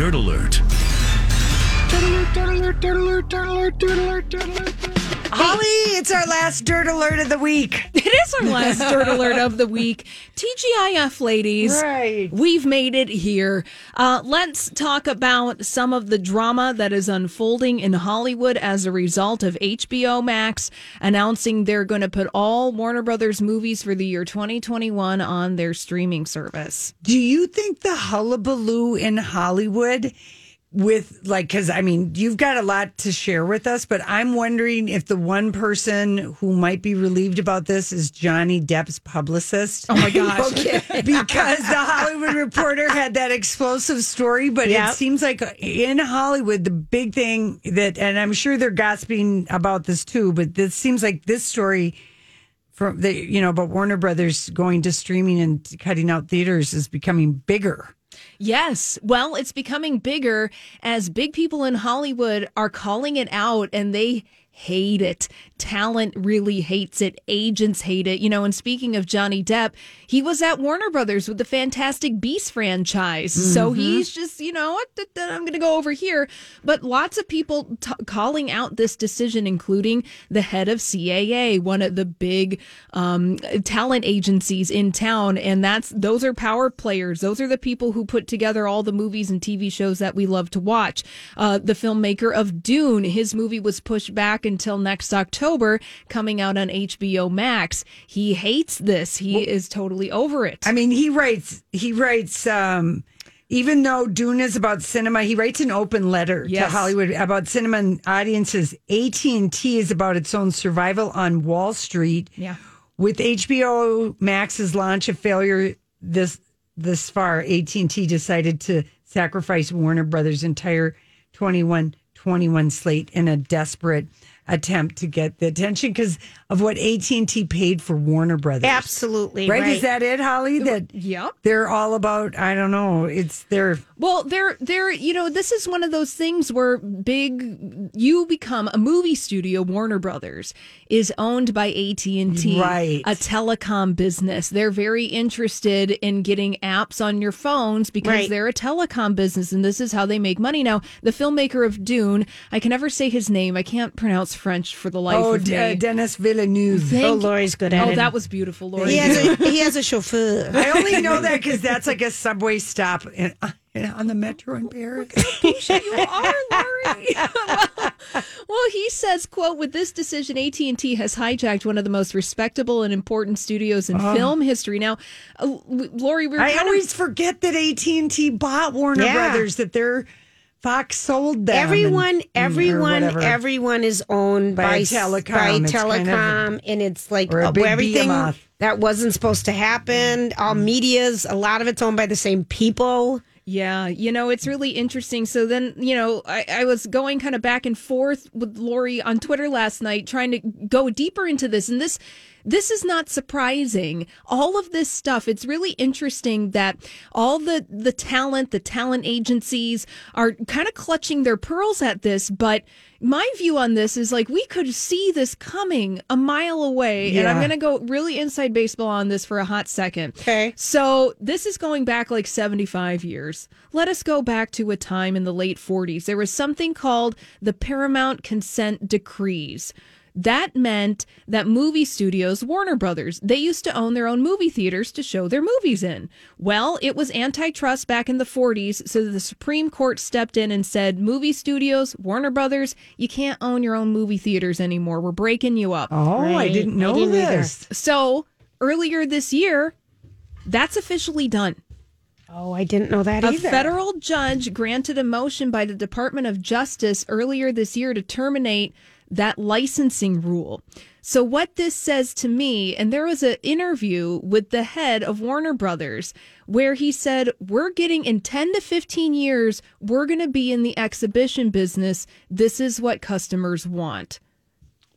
Dirt Alert. Holly, it's our last dirt alert of the week. It is our last dirt alert of the week. TGIF ladies. Right. We've made it here. Uh, let's talk about some of the drama that is unfolding in Hollywood as a result of HBO Max announcing they're going to put all Warner Brothers movies for the year 2021 on their streaming service. Do you think the hullabaloo in Hollywood with like because I mean you've got a lot to share with us, but I'm wondering if the one person who might be relieved about this is Johnny Depp's publicist. Oh my gosh. because the Hollywood Reporter had that explosive story, but Yep. it seems like in Hollywood the big thing that, and I'm sure they're gossiping about this too, but this seems like this story from the you know about Warner Brothers going to streaming and cutting out theaters is becoming bigger. Yes. Well, it's becoming bigger as big people in Hollywood are calling it out and they hate it. Talent really hates it. Agents hate it. You know, and speaking of Johnny Depp, he was at Warner Brothers with the Fantastic Beasts franchise. So he's just, you know, I'm going to go over here. But lots of people t- calling out this decision, including the head of CAA, one of the big um, talent agencies in town. And that's, those are power players. Those are the people who put together all the movies and TV shows that we love to watch. Uh, the filmmaker of Dune, his movie was pushed back until next October, coming out on HBO Max. He hates this. He is totally over it. I mean, he writes, he writes, um, even though Dune is about cinema, he writes an open letter Yes. to Hollywood about cinema and audiences. AT and T is about its own survival on Wall Street. Yeah. With HBO Max's launch a failure this this far, AT and T decided to sacrifice Warner Brothers' entire 21 21 slate in a desperate attempt to get the attention because of what AT and T paid for Warner Brothers. Absolutely. Right? Right. Is that it, Holly? That Yep. they're all about. I don't know. It's their Well, they're they're you know this is one of those things where big you become a movie studio. Warner Brothers is owned by AT and T, Right. A telecom business. They're very interested in getting apps on your phones because Right. they're a telecom business, and this is how they make money. Now, the filmmaker of Dune, I can never say his name. I can't pronounce French for the life oh of D- me. uh, Denis Villeneuve. Thank- Oh, Lori's good at oh, it. Oh, that was beautiful, Lori. he has a he has a chauffeur. I only know that because that's like a subway stop in, uh, on the metro in Paris. you are, Lori. well, well, he says, "quote With this decision, AT and T has hijacked one of the most respectable and important studios in film history." Now, uh, Lori, we we're Oh. I always of forget that AT and T bought Warner Yeah. Brothers. That they're Fox sold them. Everyone, and- everyone, everyone is owned By by, telecom. By It's kind of- telecom, and it's like a uh, big everything behemoth. that wasn't supposed to happen. All media's, a lot of it's owned by the same people. Yeah, you know, it's really interesting. So then, you know, I, I was going kind of back and forth with Lori on Twitter last night, trying to go deeper into this. And this, this is not surprising. All of this stuff, it's really interesting that all the, the talent, the talent agencies are kind of clutching their pearls at this. But my view on this is like, we could see this coming a mile away. And I'm going to go really inside baseball on this for a hot second. Okay. So this is going back like 75 years. Let us go back to a time in the late 40s. There was something called the Paramount Consent Decrees. That meant that movie studios, Warner Brothers, they used to own their own movie theaters to show their movies in. Well, it was antitrust back in the 40s, so the Supreme Court stepped in and said, movie studios, Warner Brothers, you can't own your own movie theaters anymore. We're breaking you up. Oh, I didn't I know didn't either. this. So earlier this year, that's officially done. Oh, I didn't know that A either. A federal judge granted a motion by the Department of Justice earlier this year to terminate that licensing rule. So what this says to me, and there was an interview with the head of Warner Brothers where he said, "We're getting in 10 to 15 years, we're going to be in the exhibition business. This is what customers want."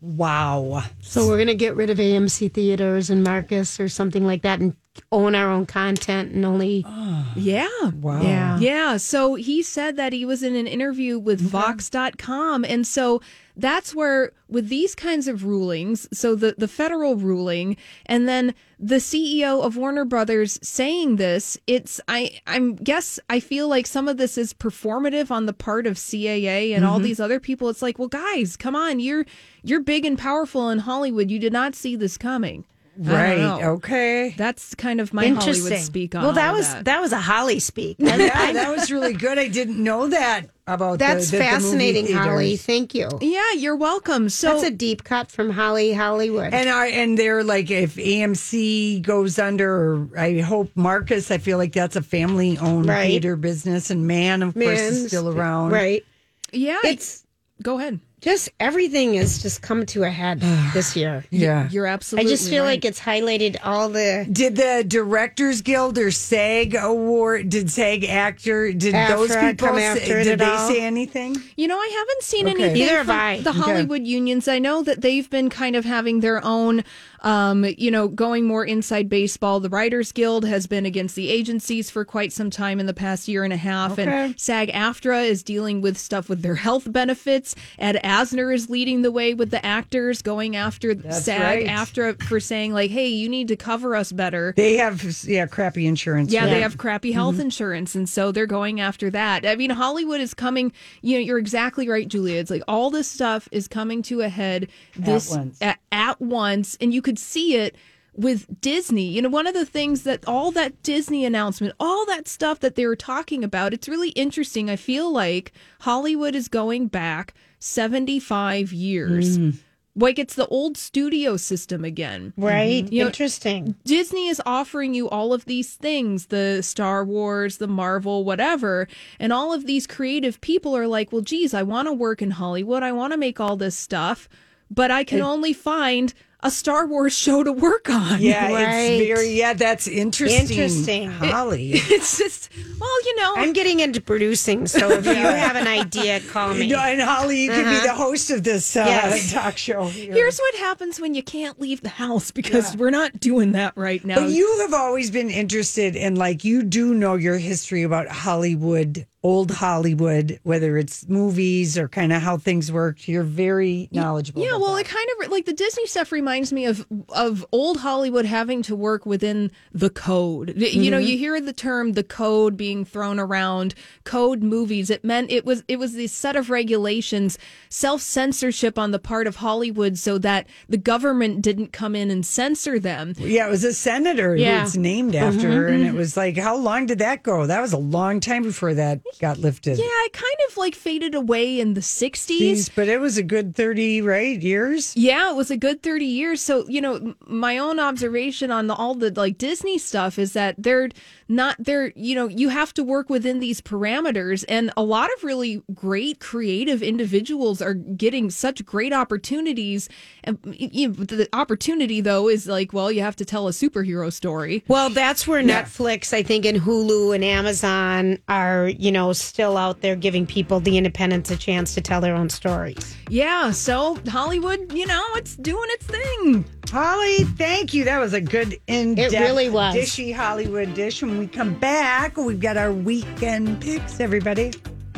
Wow. so we're gonna get rid of AMC theaters and Marcus or something like that, and own our own content and only. Ah. Yeah. Wow. Yeah. Yeah. So he said that he was in an interview with Vox.com. And so that's where, with these kinds of rulings, so the, the federal ruling, and then the CEO of Warner Brothers saying this, it's, I, I'm guess, I feel like some of this is performative on the part of CAA and all mm-hmm. these other people. It's like, well, guys, come on. You're, you're big and powerful in Hollywood. You did not see this coming. I don't Right. Okay. That's kind of my Hollywood speak on well, that was that. that. was a Holly speak. Yeah, that was really good. I didn't know that about That's the, the movie fascinating, Holly. Thank you. Yeah, you're welcome. So That's a deep cut from Holly Hollywood. And I and they're like if AMC goes under, I hope Marcus. I feel like that's a family owned Right. theater business, and Man, of course, is still around. right? yeah, It's go ahead. Just everything is just come to a head this year. Yeah. You're absolutely I just feel right. like it's highlighted all the Did the Directors Guild or SAG award? Did SAG actor? Did those people? come say, after it did they all? say anything? You know, I haven't seen Okay. anything Neither have from I. the Okay. Hollywood unions. I know that they've been kind of having their own, um, you know, going more inside baseball. The Writers Guild has been against the agencies for quite some time in the past year and a half, Okay. and SAG-AFTRA is dealing with stuff with their health benefits. Ed Asner is leading the way with the actors, going after That's SAG-AFTRA for saying like, "Hey, you need to cover us better." They have yeah crappy insurance. Yeah, for they have crappy health mm-hmm. insurance, and so they're going after that. I mean, Hollywood is coming. You know, you're exactly right, Julia. It's like all this stuff is coming to a head this once. At, at once, and you could see it with Disney. You know, one of the things that all that Disney announcement, all that stuff that they were talking about, it's really interesting. I feel like Hollywood is going back 75 years. Hmm. Like it's the old studio system again. right. You know, Interesting. Disney is offering you all of these things the Star Wars, the Marvel, whatever. And all of these creative people are like, well, geez, I want to work in Hollywood. I want to make all this stuff, but I can only find a Star Wars show to work on. Yeah, Right. it's very yeah. That's interesting. Interesting. Holly. It's just, well, you know. I'm getting into producing, so if you have an idea, call me. No, and Holly, you could be the host of this uh, Yes. talk show. Here. Here's what happens when you can't leave the house because we're not doing that right now. But you have always been interested in, like, you do know your history about Hollywood, old Hollywood, whether it's movies or kind of how things worked. You're very knowledgeable. Yeah, well, that. it kind of like the Disney stuff reminds me of of old Hollywood having to work within the code. You know, mm-hmm. you hear the term the code being thrown around, code movies. It meant it was it was this set of regulations, self censorship on the part of Hollywood, so that the government didn't come in and censor them. Yeah, it was a senator Yeah. who it's named mm-hmm. after. And it mm-hmm. was like, how long did that go? That was a long time before that got lifted. Yeah, it kind of like faded away in the '60s. But it was a good 30, right? Years? Yeah, it was a good 30 years. So, you know, my own observation on the, all the like Disney stuff is that they're not, they're, you know, you have to work within these parameters. And a lot of really great creative individuals are getting such great opportunities. And you know, the opportunity, though, is like, well, you have to tell a superhero story. Well, that's where Netflix, I think, and Hulu and Amazon are, you know, still out there giving people the independence a chance to tell their own stories. Yeah. So Hollywood, you know, it's doing its thing. Holly, thank you. That was a good in depth, It really was. dishy Hollywood dish. We come back, we've got our weekend picks, everybody.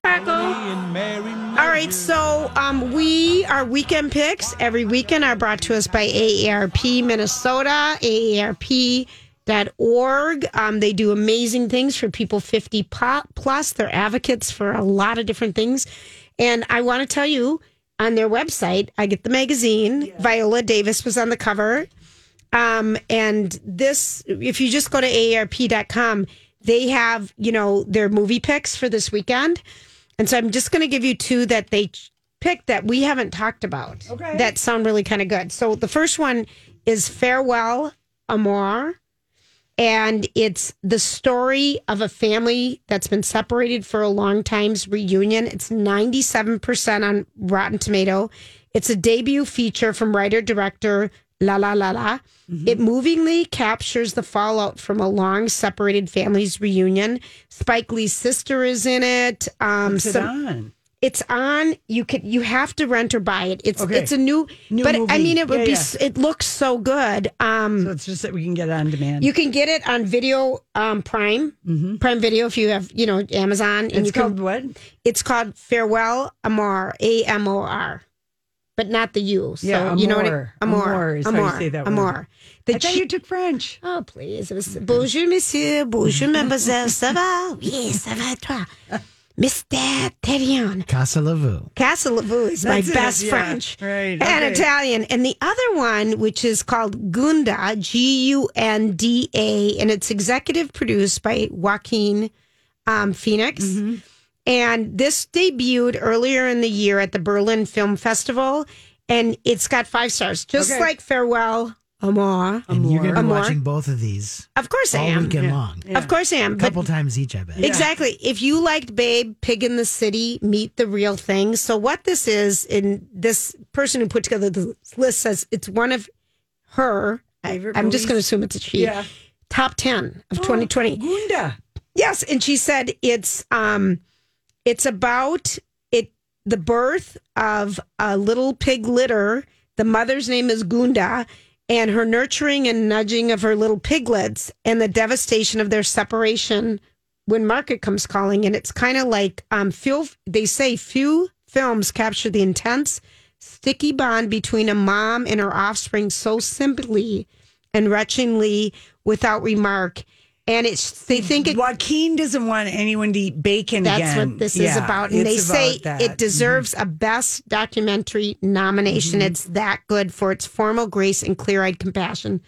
All right, so um, we our weekend picks every weekend are brought to us by AARP Minnesota, AARP.org. Um, they do amazing things for people 50 plus. They're advocates for a lot of different things. And I want to tell you, on their website. I get the magazine. Viola Davis was on the cover. Um, and this, if you just go to AARP.com, they have, you know, their movie picks for this weekend. And so I'm just going to give you two that they picked that we haven't talked about. Okay. That sound really kind of good. So the first one is Farewell, Amor. And it's the story of a family that's been separated for a long time's reunion. It's 97% on Rotten Tomato. It's a debut feature from writer director La La La La. It movingly captures the fallout from a long separated family's reunion. Spike Lee's sister is in it. Um, What's it on? it's on. You could you have to rent or buy it. It's Okay. it's a new, New but I mean it would Yeah, be yeah. it looks so good. Um, So it's just that we can get it on demand. you can get it on Video um, Prime, Prime Video if you have you know Amazon, and Mm-hmm. it's you called can. what? It's called Farewell Amor, A M O R, but not the U. So Yeah, you know what? Amor. It, Amor, Amor is how you say that word. The I thought chi- you took French. Oh, please. It was Bonjour, monsieur. Bonjour, mademoiselle. Ça va? Oui, ça va, toi. Mr. Terrion. Casa Lavu. Casa Lavu is my That's it, best yeah. French. Right, And okay. Italian. And the other one, which is called Gunda, G U N D A, and it's executive produced by Joaquin um, Phoenix. Mm-hmm. And this debuted earlier in the year at the Berlin Film Festival. And it's got five stars, just Okay. like Farewell, Amor. And you're going to be Amor. watching both of these Of course I all am. weekend long. Of course I am. A But couple times each, I bet. Exactly. If you liked Babe, Pig in the City, Meet the Real Thing. So what this is, in this person who put together the list says it's one of her. I, Favorite I'm just going to assume it's a she. Yeah. Top ten of 2020. Gunda. Yes, and she said it's um, it's about it the birth of a little pig litter. The mother's name is Gunda, and her nurturing and nudging of her little piglets, and the devastation of their separation when market comes calling. And it's kind of like um, few. They say few films capture the intense, sticky bond between a mom and her offspring so simply and retchingly without remark. And it's they think it Joaquin doesn't want anyone to eat bacon again. that's again. what this is about. And they it's say about that. Mm-hmm. it deserves a best documentary nomination. It's that good for its formal grace and clear eyed compassion.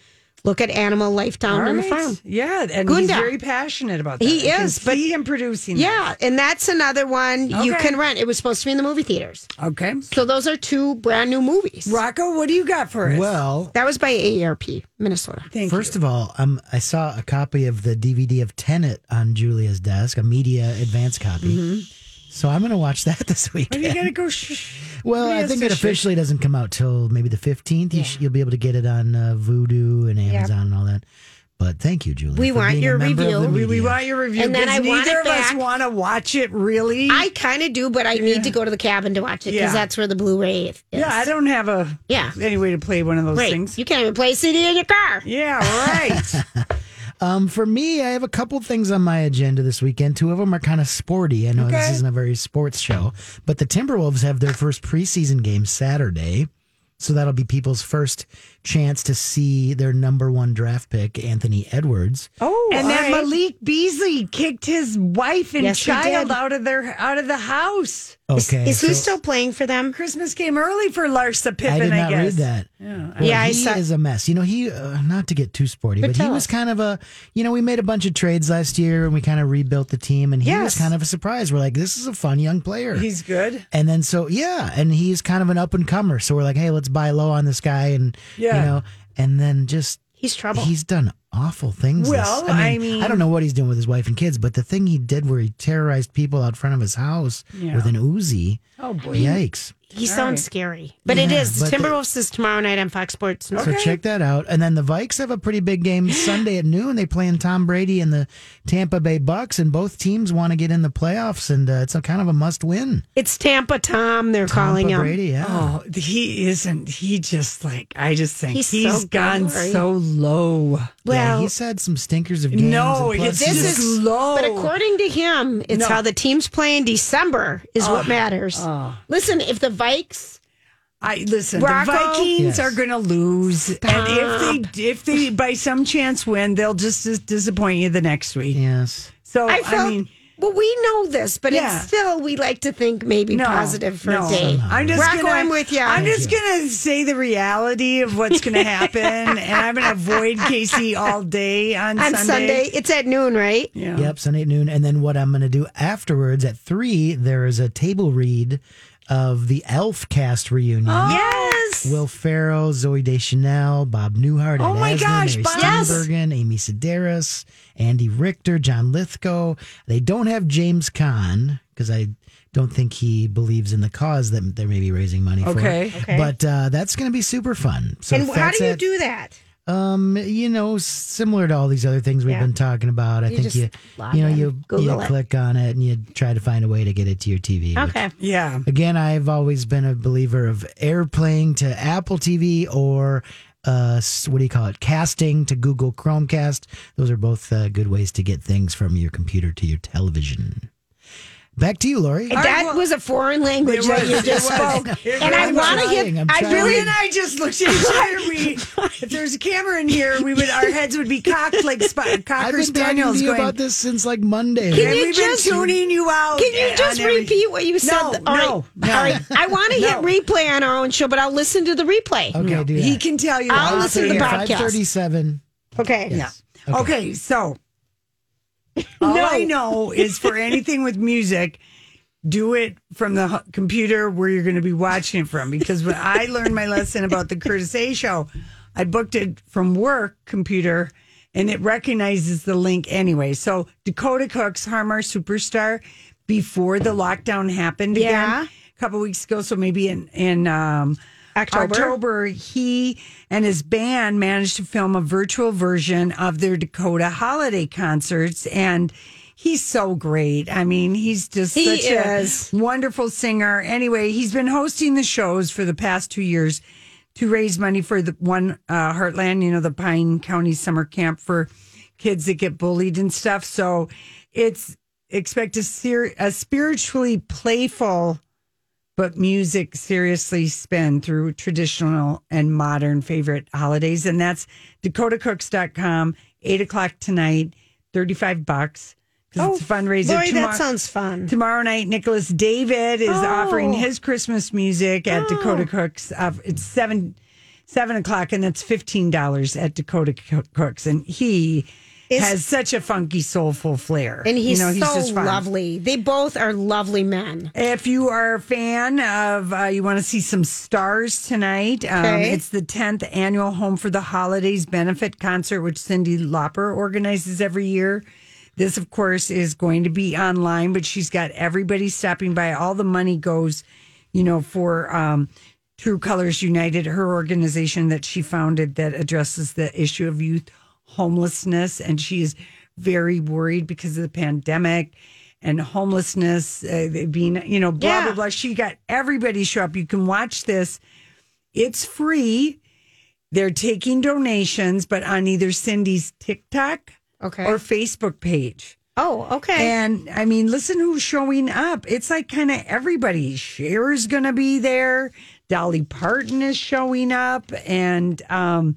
Look at animal life down All on the right. farm. Yeah, and he's very passionate about that. He I is, but- see him producing. that. Yeah, and that's another one you can rent. It was supposed to be in the movie theaters. Okay. So those are two brand new movies. Rocco, what do you got for us? Well, That was by AARP, Minnesota. Thank first you. of all, um, I saw a copy of the DVD of Tenet on Julia's desk, a media advance copy. So I'm going to watch that this Well, Are you going to go. Shh. Well, I think it shh. officially doesn't come out till maybe the 15th. You sh- you'll be able to get it on uh, Vudu and Amazon and all that. But thank you, Julie. We want your a member of review. We, we want your review. And then 'cause I want neither it of us want to watch it. Really? I kind of do, but I need to go to the cabin to watch it because Yeah. that's where the Blu-ray is. yeah, I don't have a Yeah. any way to play one of those Right. things. You can't even play a CD in your car. Yeah, right. Um, for me, I have a couple things on my agenda this weekend. Two of them are kind of sporty. I know this isn't a very sports show, but the Timberwolves have their first preseason game Saturday. So that'll be people's first chance to see their number one draft pick, Anthony Edwards. Oh, and then all right. Malik Beasley kicked his wife and Yes, child out of their out of the house. Okay. Is he so still playing for them? Christmas came early for Larsa Pippen. I did not guess. read that. Yeah, Well, Yeah, I he saw- is a mess. You know, he uh, not to get too sporty, But but, he tell was us. kind of a. You know, we made a bunch of trades last year, and we kind of rebuilt the team, and he was kind of a surprise. We're like, this is a fun young player. he's good. And then so yeah, and he's kind of an up and comer. So we're like, hey, let's buy low on this guy, and Yeah. You know, and then just He's trouble. he's done awful things. this- Well, I mean- I don't know what he's doing with his wife and kids, but the thing he did where he terrorized people out front of his house Yeah. with an Uzi, Oh boy. yikes! He sounds right. scary, but it Yeah, is. but the- Timberwolves is tomorrow night on Fox Sports. So check that out. And then the Vikes have a pretty big game Sunday at noon. They play in Tom Brady and the Tampa Bay Bucks, and both teams want to get in the playoffs, and uh, it's a kind of a must win. It's Tampa Tom. They're calling Tampa him. Brady, yeah. Oh, he isn't. He just like I just think He's he's, so gone gory. so low. yeah, Well, he's had some stinkers of games. No, and plus this he's- is low. But according to him, it's No. Oh, how the teams play in December is what matters. Listen, if the Vikes, I listen. Rocco? the Vikings Yes. are going to lose, and if they if they by some chance win, they'll just dis- disappoint you the next week. yes. So I I, mean, Well, we know this, but Yeah. it's still we like to think maybe positive for no. a day. I'm just Rocco, gonna, I'm with you. I'm just gonna say the reality of what's gonna happen, and I'm gonna avoid Casey all day on, on Sunday. It's at noon, right? Yeah. Yep, Sunday at noon. And then what I'm going to do afterwards at three, there is a table read of the Elf cast reunion. Oh. Yes. Will Ferrell, Zooey Deschanel, Bob Newhart, Oh Ed my Asner, gosh, Mary Bob. Yes. Steenburgen, Amy Sedaris, Andy Richter, John Lithgow. They don't have James Caan because I don't think he believes in the cause that they're maybe raising money Okay. for. Okay. But uh, that's going to be super fun. So and how do you at- do that? Um, you know, similar to all these other things we've Yeah. been talking about. I You think you, you know, in, you Google you it. click on it and you try to find a way to get it to your TV. which- Okay. Yeah. Again, I've always been a believer of airplaying to Apple TV or uh, what do you call it? Casting to Google Chromecast. Those are both uh, good ways to get things from your computer to your television. Back to you, Lori. that well- was a foreign language It that you just spoke. It and I want to I'm hit. I'm really. And I just looked at each other. We, if there's a camera in here, we would our heads would be cocked like sp- I've cocker been talking spaniels to you going. about this since like Monday. Can and you we've just- been tuning you out. Can you just every- repeat what you said? No, All right. no, no. All right. I want to No. hit replay on our own show, but I'll listen to the replay. okay, do that. He can tell you. I'll off listen to the air. podcast. 537. Okay. Yeah. Okay. so all No. I know is for anything with music, do it from the computer where you're going to be watching it from. Because when I learned my lesson about the Curtis A show, I booked it from work computer and it recognizes the link anyway. So Dakota Cook's Harmar Superstar before the lockdown happened Yeah. again a couple weeks ago. So maybe in, in um, October. October, he and his band managed to film a virtual version of their Dakota holiday concerts. And he's so great. I mean, he's just He such is. a wonderful singer. Anyway, he's been hosting the shows for the past two years to raise money for the one uh, Heartland, you know, the Pine County summer camp for kids that get bullied and stuff. So it's expect a, ser- a spiritually playful but music seriously spin through traditional and modern favorite holidays. And that's dakotacooks.com, eight o'clock tonight, 35 bucks. Because it's a fundraiser. Oh, Lori, tomorrow, that sounds fun. tomorrow night, Nicholas David is Oh. offering his Christmas music at Dakota Cooks. Uh, it's seven seven o'clock, and that's fifteen dollars at Dakota Cooks. And he Is- has such a funky, soulful flair. And he's, you know, he's so just fun. lovely. They both are lovely men. If you are a fan of, uh, you want to see some stars tonight, um, Okay. it's the 10th annual Home for the Holidays benefit concert, which Cyndi Lauper organizes every year. This, of course, is going to be online, but she's got everybody stopping by. All the money goes, you know, for um, True Colors United, her organization that she founded that addresses the issue of youth homelessness. And she is very worried because of the pandemic and homelessness uh, being, you know, blah, Yeah. blah, blah. She got everybody show up. You can watch this. It's free. They're taking donations, but on either Cyndi's TikTok Okay. or Facebook page. oh, okay. And I mean, listen who's showing up. It's like kind of everybody. Cher's going to be there. Dolly Parton is showing up. And um,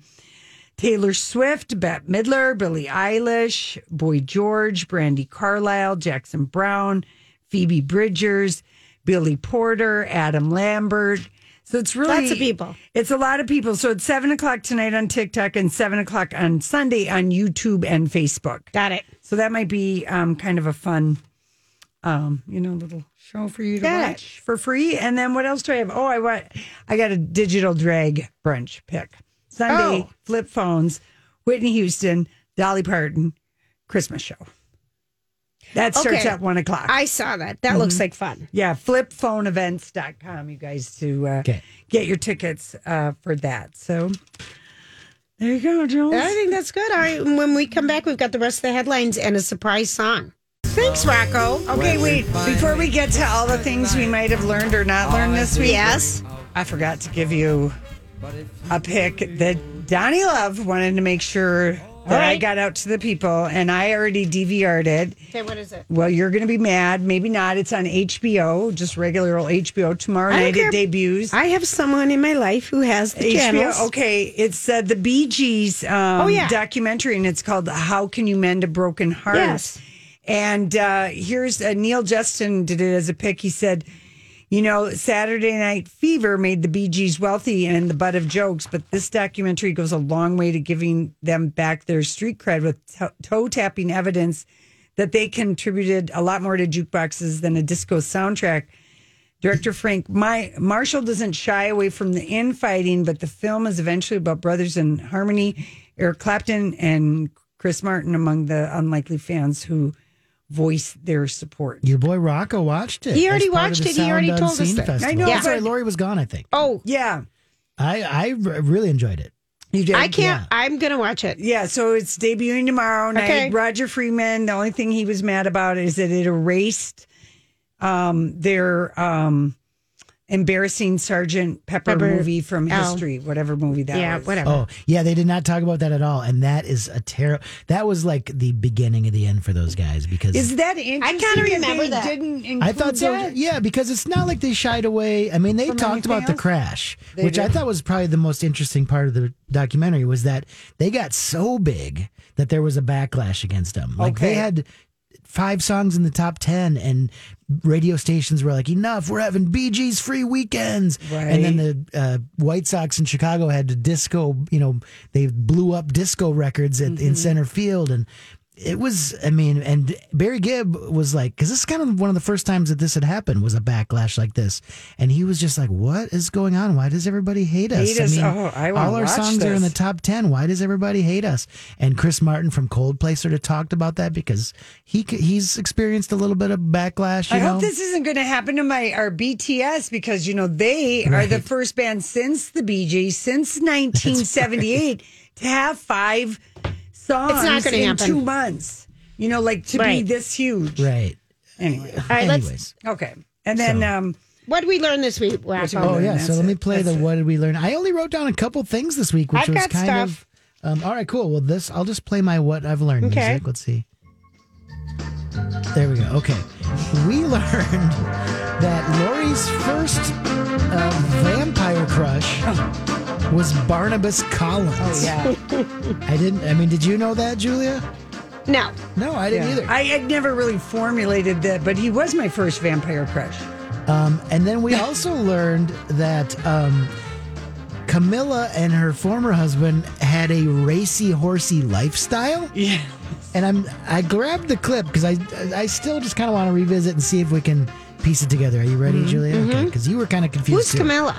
Taylor Swift, Bette Midler, Billie Eilish, Boy George, Brandi Carlile, Jackson Browne, Phoebe Bridgers, Billy Porter, Adam Lambert. So it's really Lots of people. It's a lot of people. So it's seven o'clock tonight on TikTok and seven o'clock on Sunday on YouTube and Facebook. Got it. So that might be um, kind of a fun, um, you know, little show for you to Got it. watch for free. And then what else do I have? Oh, I want, I got a digital drag brunch pick. Sunday, Oh. flip phones, Whitney Houston, Dolly Parton, Christmas show. That starts Okay. at one o'clock. I saw that. That looks Mm-hmm. like fun. yeah, flipphoneevents.com, you guys, to uh, Okay. get your tickets uh, for that. So there you go, Jules. I think that's good. All right. When we come back, we've got the rest of the headlines and a surprise song. Thanks, Rocco. Okay, wait. Before we get to all the things we might have learned or not learned this week, Yes. I forgot to give you a pick that Donnie Love wanted to make sure that I got out to the people, and I already DVR'd it. Okay, what is it? Well, you're going to be mad. Maybe not. It's on HBO, just regular old HBO. Tomorrow I night care. it debuts. I have someone in my life who has the channels. HBO. Okay, it's uh, the Bee Gees um, Oh, yeah. documentary, and it's called "How Can You Mend a Broken Heart?" Yes. And uh, here's uh, Neal Justin did it as a pick. He said, you know, Saturday Night Fever made the Bee Gees wealthy and the butt of jokes, but this documentary goes a long way to giving them back their street cred with toe tapping evidence that they contributed a lot more to jukeboxes than a disco soundtrack. Director Frank My- Marshall doesn't shy away from the infighting, but the film is eventually about brothers in harmony. Eric Clapton and Chris Martin among the unlikely fans who voice their support. Your boy Rocco watched it. He already as part of watched it. He already told us Unseen that. Festival. I know, That's but- right. Lori was gone, I think. Oh, Yeah, I I really enjoyed it. you did. I can't. Yeah. I'm going to watch it. Yeah, so it's debuting tomorrow night. Okay. Roger Freeman. The only thing he was mad about is that it erased um, their um, embarrassing Sergeant Pepper, Pepper- movie from oh. history, whatever movie that Yeah, was. whatever. Oh yeah, they did not talk about that at all, and that is a terrible. That was like the beginning of the end for those guys because Is that interesting? I kinda remember they that. Didn't include I thought so. that? Yeah, because it's not like they shied away. I mean, they From talked about the crash, They which I thought was probably the most interesting part of the documentary was that they got so big that there was a backlash against them. Like they had five songs in the top 10 and radio stations were like enough we're having Bee Gees free weekends right. and then the uh, white sox in chicago had the disco you know they blew up disco records at, in center field and it was i mean and barry gibb was like because this is kind of one of the first times that this had happened was a backlash like this. And he was just like what is going on? Why does everybody hate us? Hate us? Oh, I all our songs are in the top 10 why does everybody hate us? And chris martin from coldplay sort of talked about that because he he's experienced a little bit of backlash you I know? hope this isn't going to happen to my our BTS because you know they are the first band since the Bee Gees since 1978 to have five songs It's not gonna in happen. two months. You know, like to be this huge. right Anyway, All right, let's. anyways okay, and then So- um, What did we learn this week? Wacko? oh yeah That's so let me it. play the That's it. what did we learn i only wrote down a couple things this week which I've was got kind stuff. of um, all right cool well this i'll just play my what i've learned Okay. music let's see there we go okay we learned that lori's first uh, vampire crush was barnabas collins oh yeah, i didn't i mean did you know that julia No. no i didn't yeah. either I had never really formulated that, but he was my first vampire crush. Um, and then we also learned that um, Camilla and her former husband had a racy, horsey lifestyle. Yeah, And I'm I grabbed the clip because I I still just kind of want to revisit and see if we can piece it together. Are you ready, Julia? Okay, because you were kind of confused. Who's too. Camilla?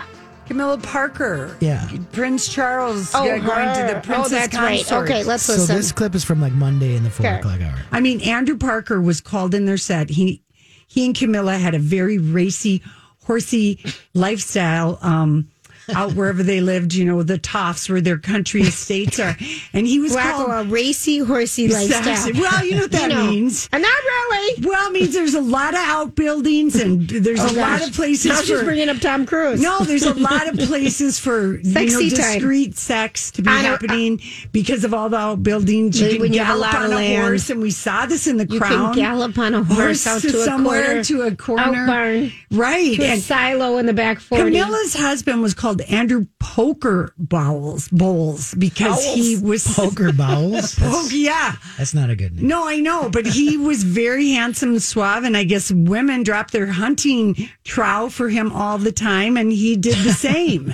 Camilla Parker. Yeah. Prince Charles. Oh, yeah, going to her. the Oh, Princess that's right. consort. Okay, let's listen. So this clip is from like Monday in the four Okay. o'clock hour. I mean, Andrew Parker was called in their set. He he and Camilla had a very racy, horsey lifestyle. Um, out wherever they lived, you know, the toffs where their country estates are, and he was Wacko, called. a racy, horsey lifestyle. Well, you know what that You know. means. And not really. Well, it means there's a lot of outbuildings and there's Oh, a lot of places Now she's bringing up Tom Cruise. No, there's a lot of places for you know Sexy time. discreet sex to be I happening because of all the outbuildings. You When can you have a gallop lot of on a land. horse, and we saw this in the You crown. can gallop on a horse out to a somewhere corner, to a corner, out barn, right? to a and silo in the back 40. Camilla's husband was called Andrew Poker Bowles Bowles because he was Poker bowels. Oh That's, yeah. that's not a good name. No, I know, but he was very handsome and suave, and I guess women dropped their hunting trow for him all the time, and he did the same.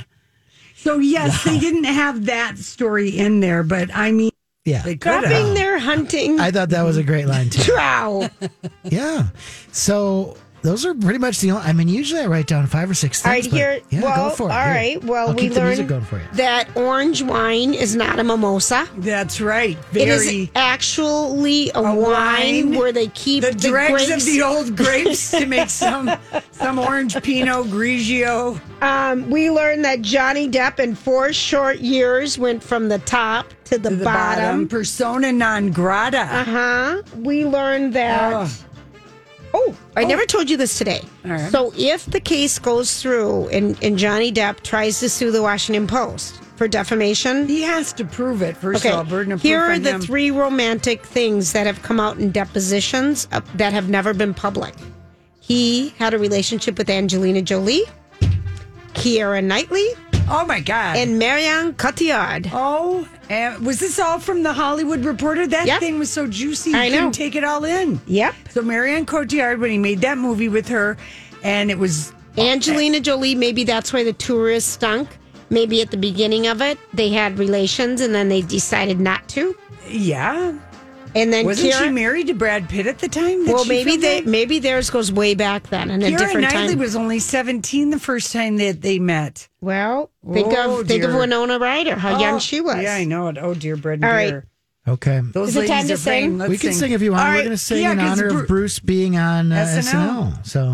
so yes, they didn't have that story in there, but I mean, Yeah, they could Dropping their hunting I thought that was a great line too. trow. Yeah. So those are pretty much the only. I mean, usually I write down five or six things. right, here. yeah, well, go for it. all right. Well, I'll we keep the music learned going for you. that orange wine is not a mimosa. That's right. It is actually a, A wine, wine. where they keep the the, dregs grapes. of the old grapes to make some some orange Pinot Grigio. um, we learned that Johnny Depp in four short years went from the top to the, To the bottom, bottom. persona non grata. Uh huh. We learned that. Ugh. Oh, I never told you this today. Right. So if the case goes through and, and Johnny Depp tries to sue the Washington Post for defamation, he has to prove it. First okay, of all, burden of here proof are the him. three romantic things that have come out in depositions uh, that have never been public. He had a relationship with Angelina Jolie, Keira Knightley, Oh my God. and Marion Cotillard. oh, and was this all from the Hollywood Reporter? That Yep. thing was so juicy. You I know. couldn't take it all in. Yep. So Marion Cotillard, when he made that movie with her, and it was Angelina Jolie, maybe that's why the tourist stunk. Maybe at the beginning of it, they had relations and then they decided not to. yeah. And then Wasn't Keira, she married to Brad Pitt at the time? that well, she maybe filmed they it? maybe theirs goes way back then in a different Knightley time. was only seventeen the first time that they met. well, think Oh, of think of. Winona Ryder, how Oh, young she was. Yeah, I know it. Oh dear, Brad. and All right. beer. Okay. Those Is it time to sing? we can sing. sing if you want. All We're going to sing Yeah, in 'cause honor Bru- of Bruce being on uh, SNL. SNL. So